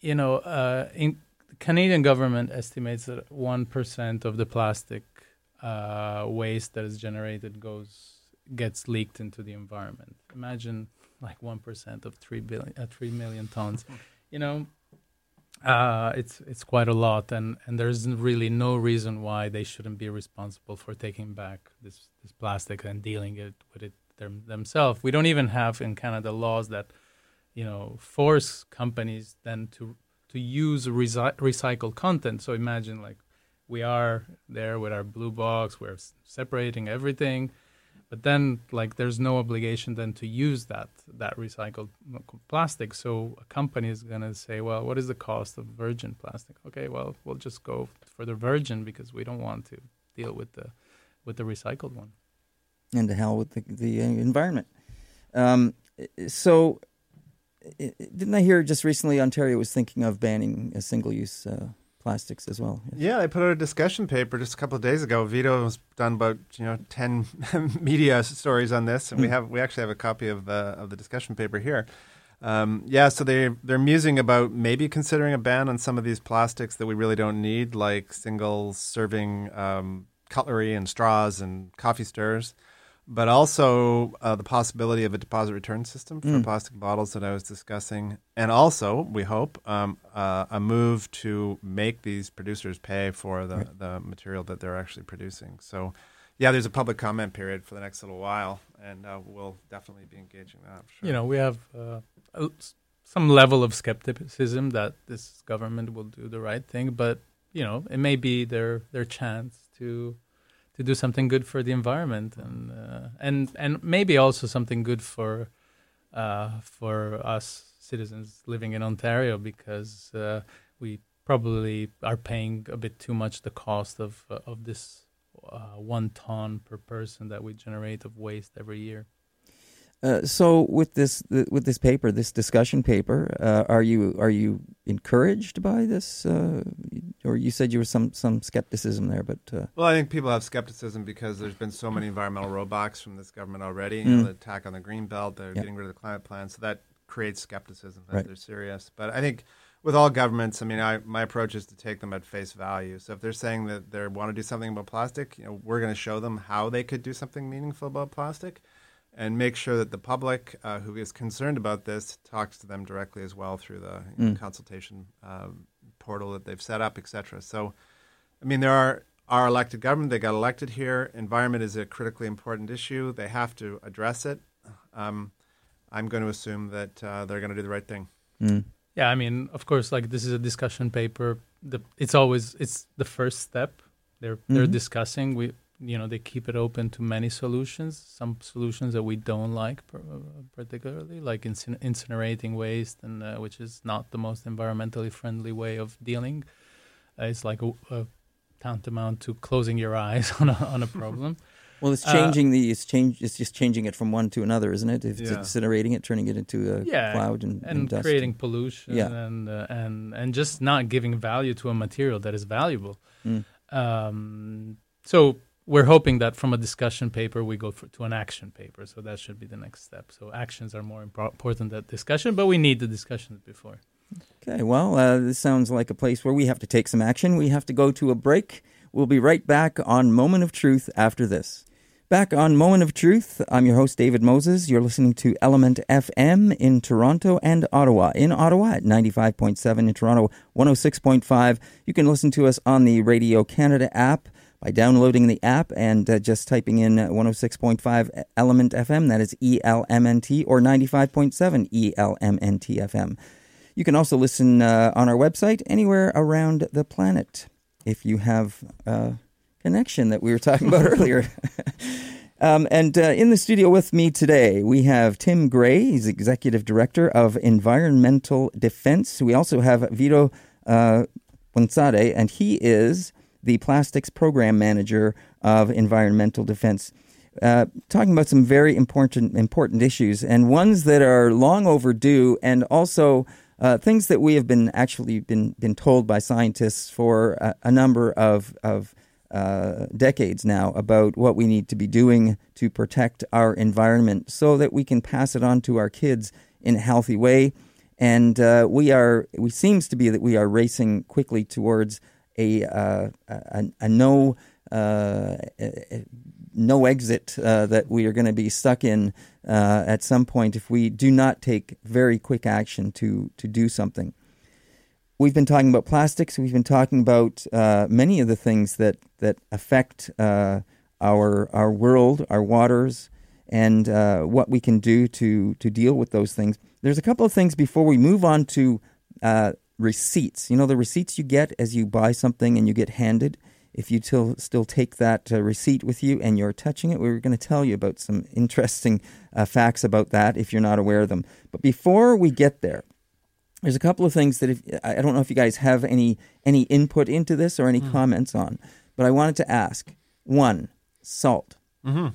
you know, uh, in Canadian government estimates that one percent of the plastic uh, waste that is generated goes gets leaked into the environment. Imagine like one percent of three billion, uh, three million tons. you know, uh, it's it's quite a lot, and and there's really no reason why they shouldn't be responsible for taking back this this plastic and dealing it with it them, themselves. We don't even have in Canada laws that you know force companies then to to use resi- recycled content. So imagine like we are there with our blue box, we're separating everything, but then like there's no obligation then to use that that recycled plastic. So a company is gonna say, well, what is the cost of virgin plastic? Okay, well we'll just go for the virgin because we don't want to deal with the with the recycled one. and to hell with the, the uh, environment. Um, so, i- didn't I hear just recently Ontario was thinking of banning a single-use uh, plastics as well? Yeah, I put out a discussion paper just a couple of days ago. Vito has done about you know ten media stories on this, and we Hmm. have we actually have a copy of the of the discussion paper here. Um, yeah, so they they're musing about maybe considering a ban on some of these plastics that we really don't need, like single serving um, cutlery and straws and coffee stirrers, but also uh, the possibility of a deposit return system for Mm. plastic bottles that I was discussing, and also we hope um, uh, a move to make these producers pay for the, Right. the material that they're actually producing. So, yeah, there's a public comment period for the next little while, and uh, we'll definitely be engaging that. Sure. you know, we have uh, some level of skepticism that this government will do the right thing, but you know, it may be their their chance to to do something good for the environment and uh, and and maybe also something good for uh, for us citizens living in Ontario because uh, we probably are paying a bit too much the cost of of this uh, one ton per person that we generate of waste every year. Uh, so, with this with this paper, this discussion paper, uh, are you are you encouraged by this, uh, or you said you were some some skepticism there? But uh, Well, I think people have skepticism because there's been so many environmental roadblocks from this government already. You Mm. know, the attack on the green belt, they're Yeah. getting rid of the climate plan, so that creates skepticism that Right. they're serious. But I think with all governments, I mean, I, my approach is to take them at face value. So if they're saying that they want to do something about plastic, you know, we're going to show them how they could do something meaningful about plastic. And make sure that the public uh, who is concerned about this talks to them directly as well through the you know, Mm. consultation um, portal that they've set up, et cetera. So, I mean, there are our elected government. They got elected here. Environment is a critically important issue. They have to address it. Um, I'm going to assume that uh, they're going to do the right thing. mm, Yeah, I mean, of course, like this is a discussion paper. The it's always it's the first step. They're they're Mhm. discussing. We you know they keep it open to many solutions. Some solutions that we don't like particularly, like incinerating waste, and uh, which is not the most environmentally friendly way of dealing. Uh, it's like a, a tantamount to closing your eyes on a, on a problem. Well, it's Uh, changing the it's change. It's just changing it from one to another, isn't it? If it's Yeah. incinerating it, turning it into a Yeah, cloud and, and dust. creating pollution Yeah. and uh, and and just not giving value to a material that is valuable. Mm. Um, so we're hoping that from a discussion paper we go for, to an action paper. So that should be the next step. So actions are more impor- important than discussion, but we need the discussions before. Okay, well, uh, this sounds like a place where we have to take some action. We have to go to a break. We'll be right back on Moment of Truth after this. Back on Moment of Truth, I'm your host, David Moses. You're listening to Element FM in Toronto and Ottawa. In Ottawa at 95.7, in Toronto 106.5. You can listen to us on the Radio Canada app by downloading the app and uh, just typing in 106.5 Element FM. That is E ELMNT or 95.7 E ELMNT FM. You can also listen uh, on our website anywhere around the planet if you have a connection that we were talking about earlier. Um, and uh, in the studio with me today, we have Tim Gray. He's Executive Director of Environmental Defense. We also have Vito uh, Buonsante, and he is the Plastics Program Manager of Environmental Defense. Uh, talking about some very important important issues and ones that are long overdue, and also uh, things that we have been actually been been told by scientists for a, a number of of uh, decades now about what we need to be doing to protect our environment so that we can pass it on to our kids in a healthy way. And uh, we are, we seems to be that we are racing quickly towards a uh, a, a no uh, a- no exit uh, that we are going to be stuck in at some point if we do not take very quick action to to do something. We've been talking about plastics. We've been talking about many of the things that that affect our our world, our waters, and uh, what we can do to to deal with those things. There's a couple of things before we move on to uh, receipts. You know, the receipts you get as you buy something and you get handed. If you still still take that uh, receipt with you and you're touching it, we are going to tell you about some interesting uh, facts about that if you're not aware of them. But before we get there, there's a couple of things that if I don't know if you guys have any any input into this or any comments on, but I wanted to ask. One, salt. Mm-hmm.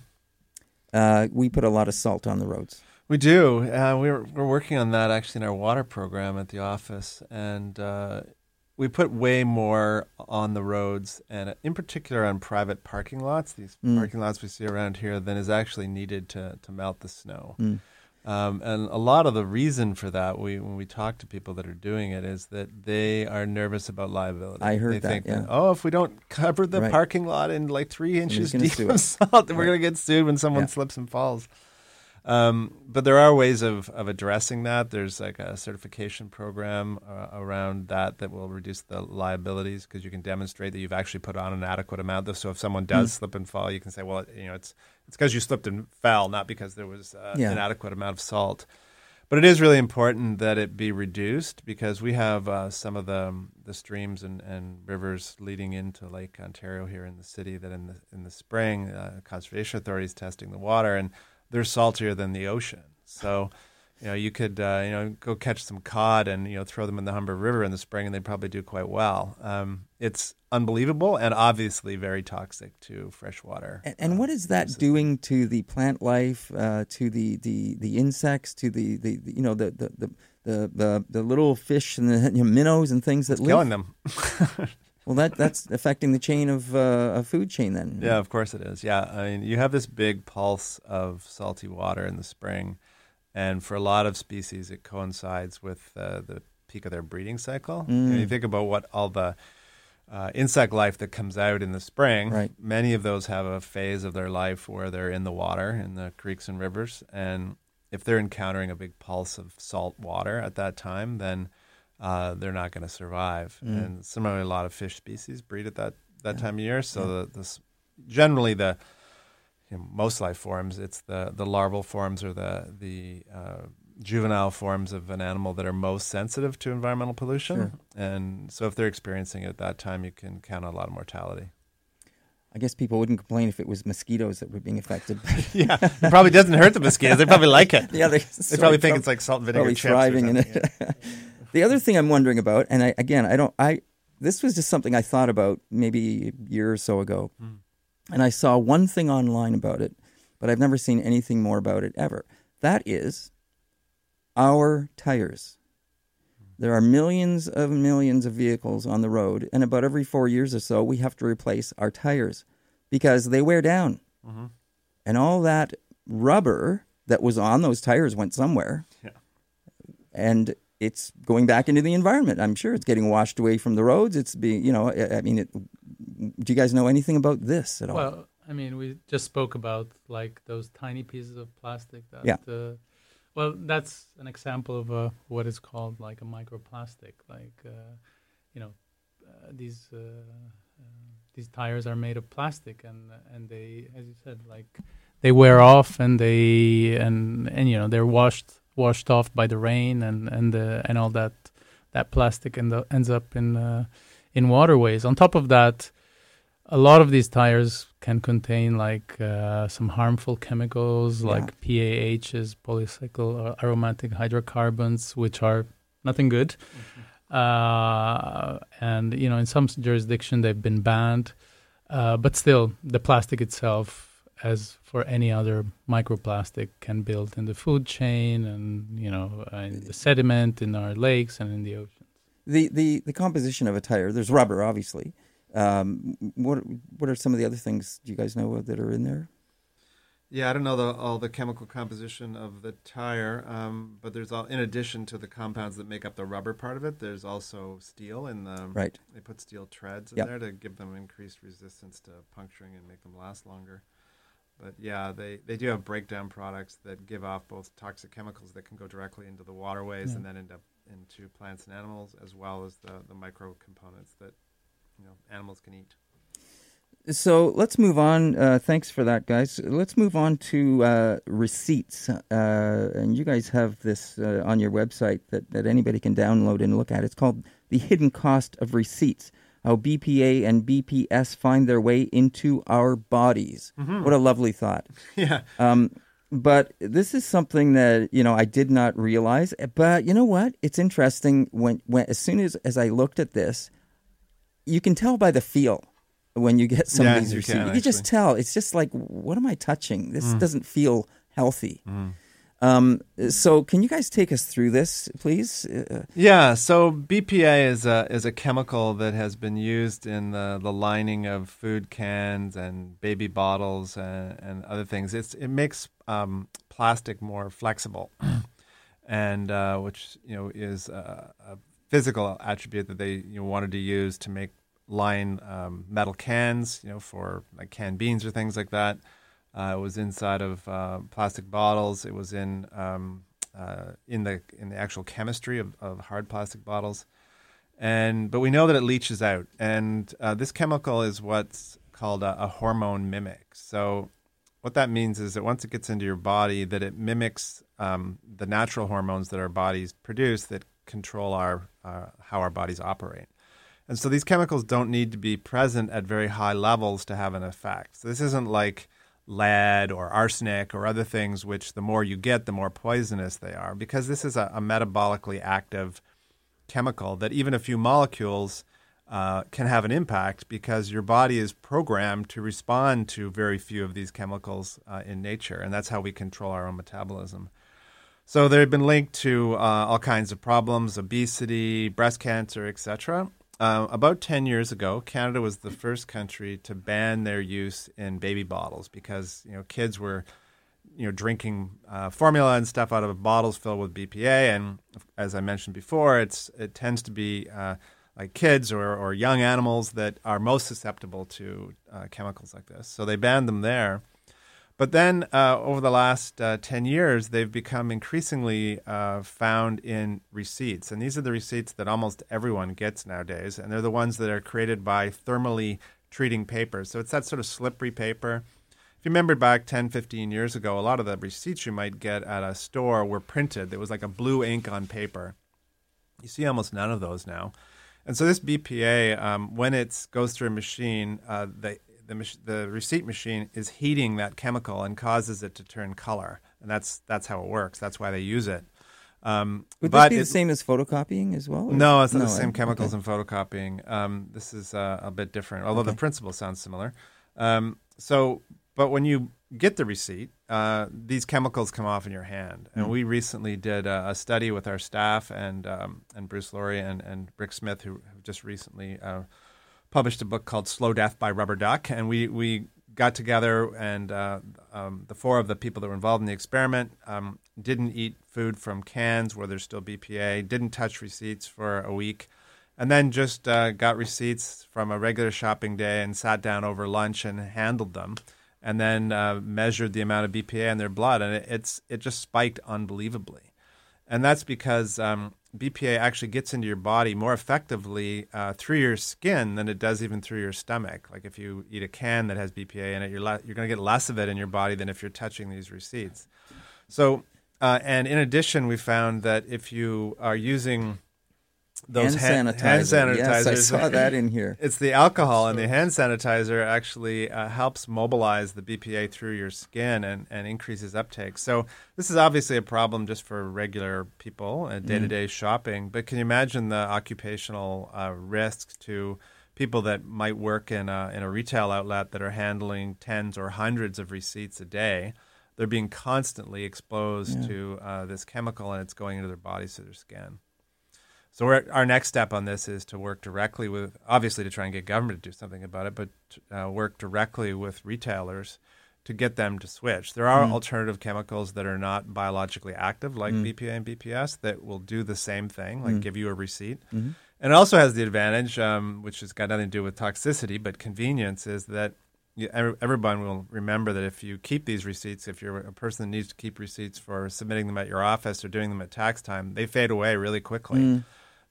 Uh, we put a lot of salt on the roads. We do. Uh, we're we're working on that actually in our water program at the office, and uh, we put way more on the roads, and in particular on private parking lots. These Mm. parking lots we see around here, than is actually needed to to melt the snow. Mm. Um, and a lot of the reason for that, we when we talk to people that are doing it, is that they are nervous about liability. I heard they that, think yeah. oh, if we don't cover the Right. parking lot in like three inches deep of salt, then we're going to get sued when someone Yeah. slips and falls. Um, but there are ways of, of addressing that. There's like a certification program uh, around that that will reduce the liabilities because you can demonstrate that you've actually put on an adequate amount. So if someone does Hmm. slip and fall, you can say, well, you know, it's it's because you slipped and fell, not because there was uh, Yeah. an adequate amount of salt. But it is really important that it be reduced because we have uh, some of the the streams and, and rivers leading into Lake Ontario here in the city that in the in the spring, uh, conservation authorities testing the water and they're saltier than the ocean. So, you know, you could uh, you know go catch some cod and you know throw them in the Humber River in the spring and they'd probably do quite well. Um, it's unbelievable and obviously very toxic to freshwater. And, and what is that doing to the plant life, uh, to the, the, the insects, to the, the, the you know the the, the the the the little fish and the you know, minnows and things that It's live? killing them. Well, that that's affecting the chain of uh, a food chain then. Yeah, of course it is. Yeah, I mean, you have this big pulse of salty water in the spring, and for a lot of species, it coincides with uh, the peak of their breeding cycle. You, know, you Mm. think about what all the uh, insect life that comes out in the spring. Right. Many of those have a phase of their life where they're in the water, in the creeks and rivers, and if they're encountering a big pulse of salt water at that time, then uh, they're not going to survive. Mm. And similarly, a lot of fish species breed at that that Yeah. time of year. So Yeah. the, this generally the you know, most life forms, it's the the larval forms or the the uh, juvenile forms of an animal that are most sensitive to environmental pollution. Sure. And so if they're experiencing it at that time, you can count on a lot of mortality. I guess people wouldn't complain if it was mosquitoes that were being affected. yeah, it probably doesn't hurt the mosquitoes. They probably like it. yeah, they, they probably think it's like salt and vinegar probably chips. thriving in it. Yeah. the other thing I'm wondering about, and I, again, I don't, I this was just something I thought about maybe a year or so ago, mm. and I saw one thing online about it, but I've never seen anything more about it ever. That is our tires. There are millions of millions of vehicles on the road, and about every four years or so, we have to replace our tires because they wear down. Mm-hmm. And all that rubber that was on those tires went somewhere. Yeah. And it's going back into the environment. I'm sure it's getting washed away from the roads. It's being, you know, I mean, it, do you guys know anything about this at all? Well, I mean, we just spoke about like those tiny pieces of plastic that yeah. Uh, well, that's an example of uh, what is called like a microplastic. Like, uh, you know, uh, these uh, uh, these tires are made of plastic, and and they, as you said, like they wear off, and they and and you know they're washed washed off by the rain, and and the and all that that plastic ends up in uh, in waterways. On top of that, a lot of these tires can contain like uh, some harmful chemicals yeah. like PAHs, polycyclic aromatic hydrocarbons, which are nothing good. Mm-hmm. Uh, and you know, in some jurisdiction they've been banned, uh, but still, the plastic itself, as for any other microplastic, can build in the food chain and you know, in the sediment in our lakes and in the oceans. The the the composition of a tire. There's rubber, obviously. Um, what what are some of the other things do you guys know that are in there? Yeah, I don't know the, all the chemical composition of the tire, um, but there's all in addition to the compounds that make up the rubber part of it. There's also steel in the right. They put steel treads in yep. there to give them increased resistance to puncturing and make them last longer. But yeah, they, they do have breakdown products that give off both toxic chemicals that can go directly into the waterways yeah. and then end up into plants and animals, as well as the, the micro components that you know animals can eat. So let's move on. Uh, thanks for that, guys. Let's move on to uh, receipts. Uh, and you guys have this uh, on your website that, that anybody can download and look at. It's called The Hidden Cost of Receipts How BPA and BPS Find Their Way into Our Bodies. Mm-hmm. What a lovely thought. Yeah. Um, but this is something that you know I did not realize. But you know what? It's interesting when, when as soon as as I looked at this, you can tell by the feel when you get some yeah, of these receipts. You, can, you just tell. It's just like, what am I touching? This mm. doesn't feel healthy. Mm. Um, so, can you guys take us through this, please? Uh, yeah. So, BPA is a is a chemical that has been used in the, the lining of food cans and baby bottles and, and other things. It's it makes um, plastic more flexible, and uh, which you know is a, a physical attribute that they you know, wanted to use to make line um, metal cans, you know, for like canned beans or things like that. Uh, it was inside of uh, plastic bottles. It was in um, uh, in the in the actual chemistry of, of hard plastic bottles, and but we know that it leaches out, and uh, this chemical is what's called a, a hormone mimic. So what that means is that once it gets into your body, that it mimics um, the natural hormones that our bodies produce that control our uh, how our bodies operate. And so these chemicals don't need to be present at very high levels to have an effect. So this isn't like lead or arsenic or other things, which the more you get, the more poisonous they are, because this is a, a metabolically active chemical that even a few molecules uh, can have an impact because your body is programmed to respond to very few of these chemicals uh, in nature. And that's how we control our own metabolism. So they've been linked to uh, all kinds of problems, obesity, breast cancer, etc. Uh, about 10 years ago, Canada was the first country to ban their use in baby bottles because you know kids were you know drinking uh, formula and stuff out of bottles filled with BPA, and as I mentioned before, it's it tends to be uh, like kids or, or young animals that are most susceptible to uh, chemicals like this. So they banned them there. But then uh, over the last uh, 10 years, they've become increasingly uh, found in receipts. And these are the receipts that almost everyone gets nowadays. And they're the ones that are created by thermally treating paper. So it's that sort of slippery paper. If you remember back 10, 15 years ago, a lot of the receipts you might get at a store were printed. There was like a blue ink on paper. You see almost none of those now. And so this BPA, um, when it goes through a machine, uh, the the mach- the receipt machine is heating that chemical and causes it to turn color, and that's that's how it works. That's why they use it. Um, Would but this be the it- same as photocopying as well? no, it's not the same eh? chemicals Okay. in photocopying. Um, this is uh, a bit different, although the principle sounds similar. Um, so, but when you get the receipt, uh, these chemicals come off in your hand. And Mm. we recently did a, a study with our staff and um, and Bruce Lourie and, and Rick Smith, who have just recently uh, published a book called Slow Death by Rubber Duck. And we, we got together, and uh, um, the four of the people that were involved in the experiment um, didn't eat food from cans where there's still BPA, didn't touch receipts for a week, and then just uh, got receipts from a regular shopping day and sat down over lunch and handled them. And then uh, measured the amount of BPA in their blood, and it, it's it just spiked unbelievably and that's because um, BPA actually gets into your body more effectively uh, through your skin than it does even through your stomach. Like if you eat a can that has BPA in it, you're le- you're going to get less of it in your body than if you're touching these receipts. So, uh, and in addition, we found that if you are using those hand sanitizer. hand sanitizers, Yes, I saw that in here. it's the alcohol and the hand sanitizer actually uh, helps mobilize the BPA through your skin and, and increases uptake. So this is obviously a problem just for regular people and day to day shopping. But can you imagine the occupational uh, risk to people that might work in a, in a retail outlet that are handling tens or hundreds of receipts a day? They're being constantly exposed Yeah. to uh, this chemical and it's going into their bodies through their skin. So we're, our next step on this is to work directly with, obviously, to try and get government to do something about it, but uh, work directly with retailers to get them to switch. There are mm. alternative chemicals that are not biologically active, like mm. BPA and BPS, that will do the same thing, like mm. give you a receipt. Mm-hmm. And it also has the advantage, um, which has got nothing to do with toxicity, but convenience, is that you, everyone will remember that if you keep these receipts, if you're a person that needs to keep receipts for submitting them at your office or doing them at tax time, they fade away really quickly.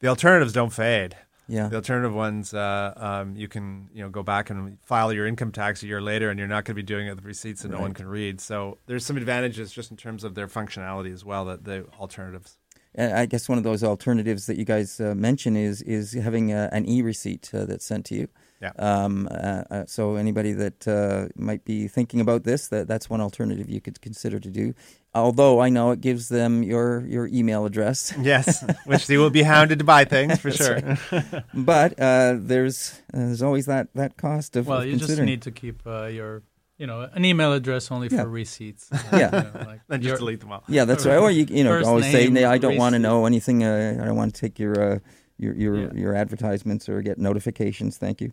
The alternatives don't fade. Yeah. The alternative ones, uh, um, you can you know go back and file your income tax a year later, and you're not going to be doing it with receipts that no one can read. So there's some advantages just in terms of their functionality as well. That the alternatives. Uh, I guess one of those alternatives that you guys uh, mention is is having a, an e-receipt uh, that's sent to you. Yeah. Um, uh, uh, so anybody that uh, might be thinking about this, that that's one alternative you could consider to do. Although I know it gives them your your email address, Yes, which they will be hounded to buy things for sure. but uh, there's uh, there's always that that cost of, Well, of you just need to keep uh, your, you know, an email address only Yeah. for receipts. Yeah. You know, like Then just delete them all. Yeah, that's right. Or you you know First always say, name, "Nah, I don't want to know anything. Uh, I don't want to take your uh, your your Yeah. your advertisements or get notifications. Thank you."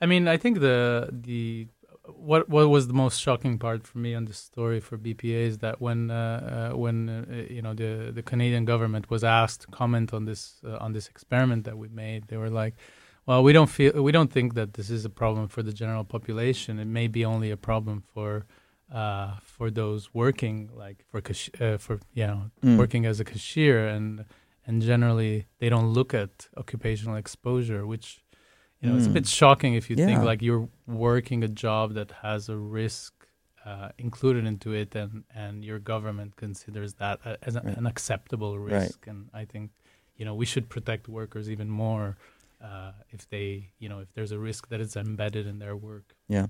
I mean, I think the the what what was the most shocking part for me on this story for BPA is that when uh, uh, when uh, you know the the Canadian government was asked to comment on this uh, on this experiment that we made, they were like, "Well, we don't feel we don't think that this is a problem for the general population. It may be only a problem for." Uh, for those working, like for cash- uh, for you know Mm. working as a cashier, and and generally they don't look at occupational exposure, which you know, it's a Mm. bit shocking if you think like you're working a job that has a risk uh, included into it, and and your government considers that a- as a, Right. an acceptable Right. risk. And I think you know we should protect workers even more uh, if they you know if there's a risk that is embedded in their work. Yeah.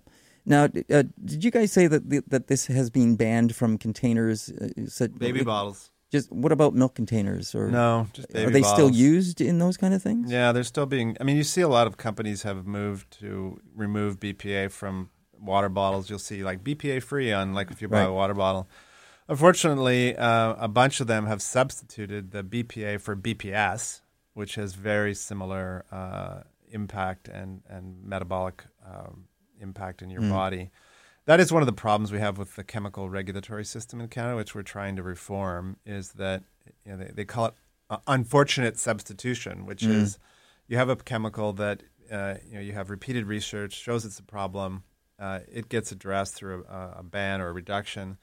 Now, uh, did you guys say that the, that this has been banned from containers? Uh, said Baby bottles. Just what about milk containers? Or No, just are they still used in those kind of things? Yeah, they're still being. I mean, you see a lot of companies have moved to remove BPA from water bottles. You'll see like BPA free on like if you buy Right. a water bottle. Unfortunately, uh, a bunch of them have substituted the BPA for BPS, which has very similar uh, impact and and metabolic um, impact in your Mm. body. That is one of the problems we have with the chemical regulatory system in Canada, which we're trying to reform. Is that you know, they, they call it uh, unfortunate substitution, which Mm. is you have a chemical that uh, you know you have repeated research shows it's a problem. Uh, it gets addressed through a, a ban or a reduction,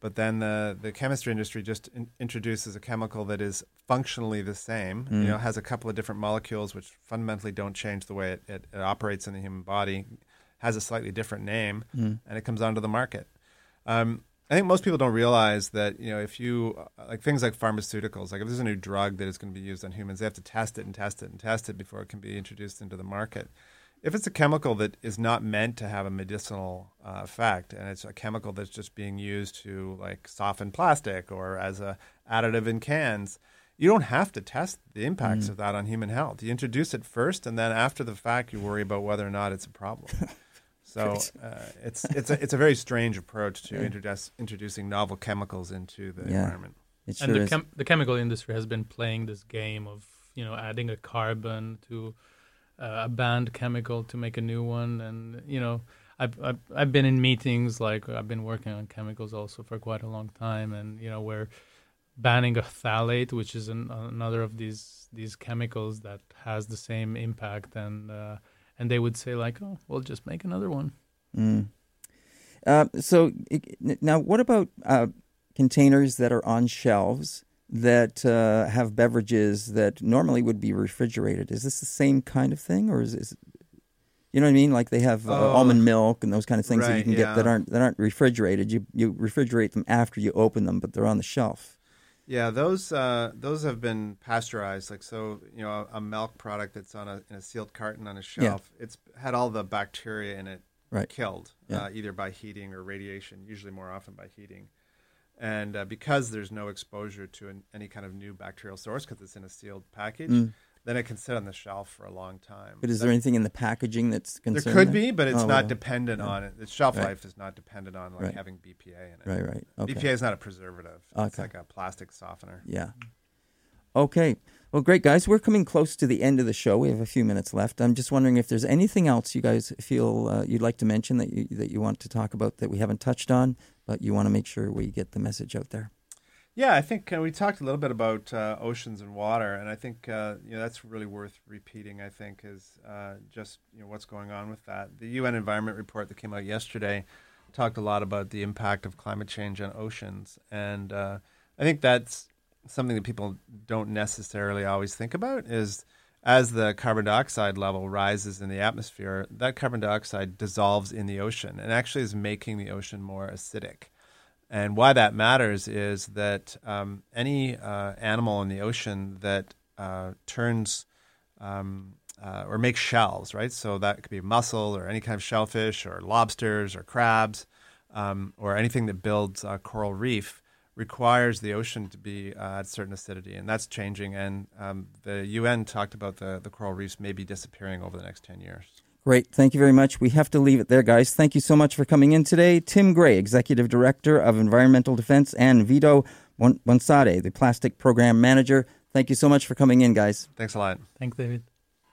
but then the the chemistry industry just in, introduces a chemical that is functionally the same. Mm. You know, has a couple of different molecules which fundamentally don't change the way it, it, it operates in the human body. Has a slightly different name, Mm. and it comes onto the market. Um, I think most people don't realize that you know if you like things like pharmaceuticals, like if there's a new drug that is going to be used on humans, they have to test it and test it and test it before it can be introduced into the market. if it's a chemical that is not meant to have a medicinal uh, effect, and it's a chemical that's just being used to like soften plastic or as a additive in cans, you don't have to test the impacts mm. of that on human health. You introduce it first, and then after the fact, you worry about whether or not it's a problem. So uh, it's it's a it's a very strange approach to yeah. introduce, introducing novel chemicals into the yeah. environment. Sure and the, chem- the chemical industry has been playing this game of you know adding a carbon to uh, a banned chemical to make a new one, and you know I've, I've I've been in meetings like I've been working on chemicals also for quite a long time, and you know where banning a phthalate, which is an, another of these these chemicals that has the same impact and uh, and they would say like, "Oh, we'll just make another one." Mm. Uh, so now, what about uh, containers that are on shelves that uh, have beverages that normally would be refrigerated? Is this the same kind of thing, or is this? You know what I mean? Like they have uh, oh, almond milk and those kind of things right, that you can yeah. get that aren't that aren't refrigerated. You you refrigerate them after you open them, but they're on the shelf. Yeah, those uh, those have been pasteurized. Like so, you know, a, a, milk product that's on a in a sealed carton on a shelf. Yeah. It's had all the bacteria in it right. killed, yeah. uh, either by heating or radiation. Usually, more often by heating. And uh, because there's no exposure to an, any kind of new bacterial source because it's in a sealed package, mm then it can sit on the shelf for a long time. But is there anything in the packaging that's concerned? There could be, but it's oh, not well. dependent yeah. on it. The shelf right. life is not dependent on like right. having BPA in it. Right, right. Okay. BPA is not a preservative. Okay. It's like a plastic softener. Yeah. Okay. Well, great guys. We're coming close to the end of the show. We have a few minutes left. I'm just wondering if there's anything else you guys feel uh, you'd like to mention that you that you want to talk about that we haven't touched on, but you want to make sure we get the message out there. Yeah, I think uh, we talked a little bit about uh, oceans and water, and I think uh, you know that's really worth repeating. I think is uh, just you know what's going on with that. The UN Environment Report that came out yesterday talked a lot about the impact of climate change on oceans, and uh, I think that's something that people don't necessarily always think about. Is as the carbon dioxide level rises in the atmosphere, that carbon dioxide dissolves in the ocean and actually is making the ocean more acidic. And why that matters is that um, any uh, animal in the ocean that uh, turns um, uh, or makes shells, right? So that could be mussel or any kind of shellfish or lobsters or crabs um, or anything that builds a coral reef requires the ocean to be uh, at certain acidity, and that's changing. And um, the UN talked about the, the coral reefs maybe disappearing over the next 10 years. Great. Thank you very much. We have to leave it there, guys. Thank you so much for coming in today. Tim Gray, Executive Director of Environmental Defense, and Vito Buonsante, the Plastic Program Manager. Thank you so much for coming in, guys. Thanks a lot. Thanks, David.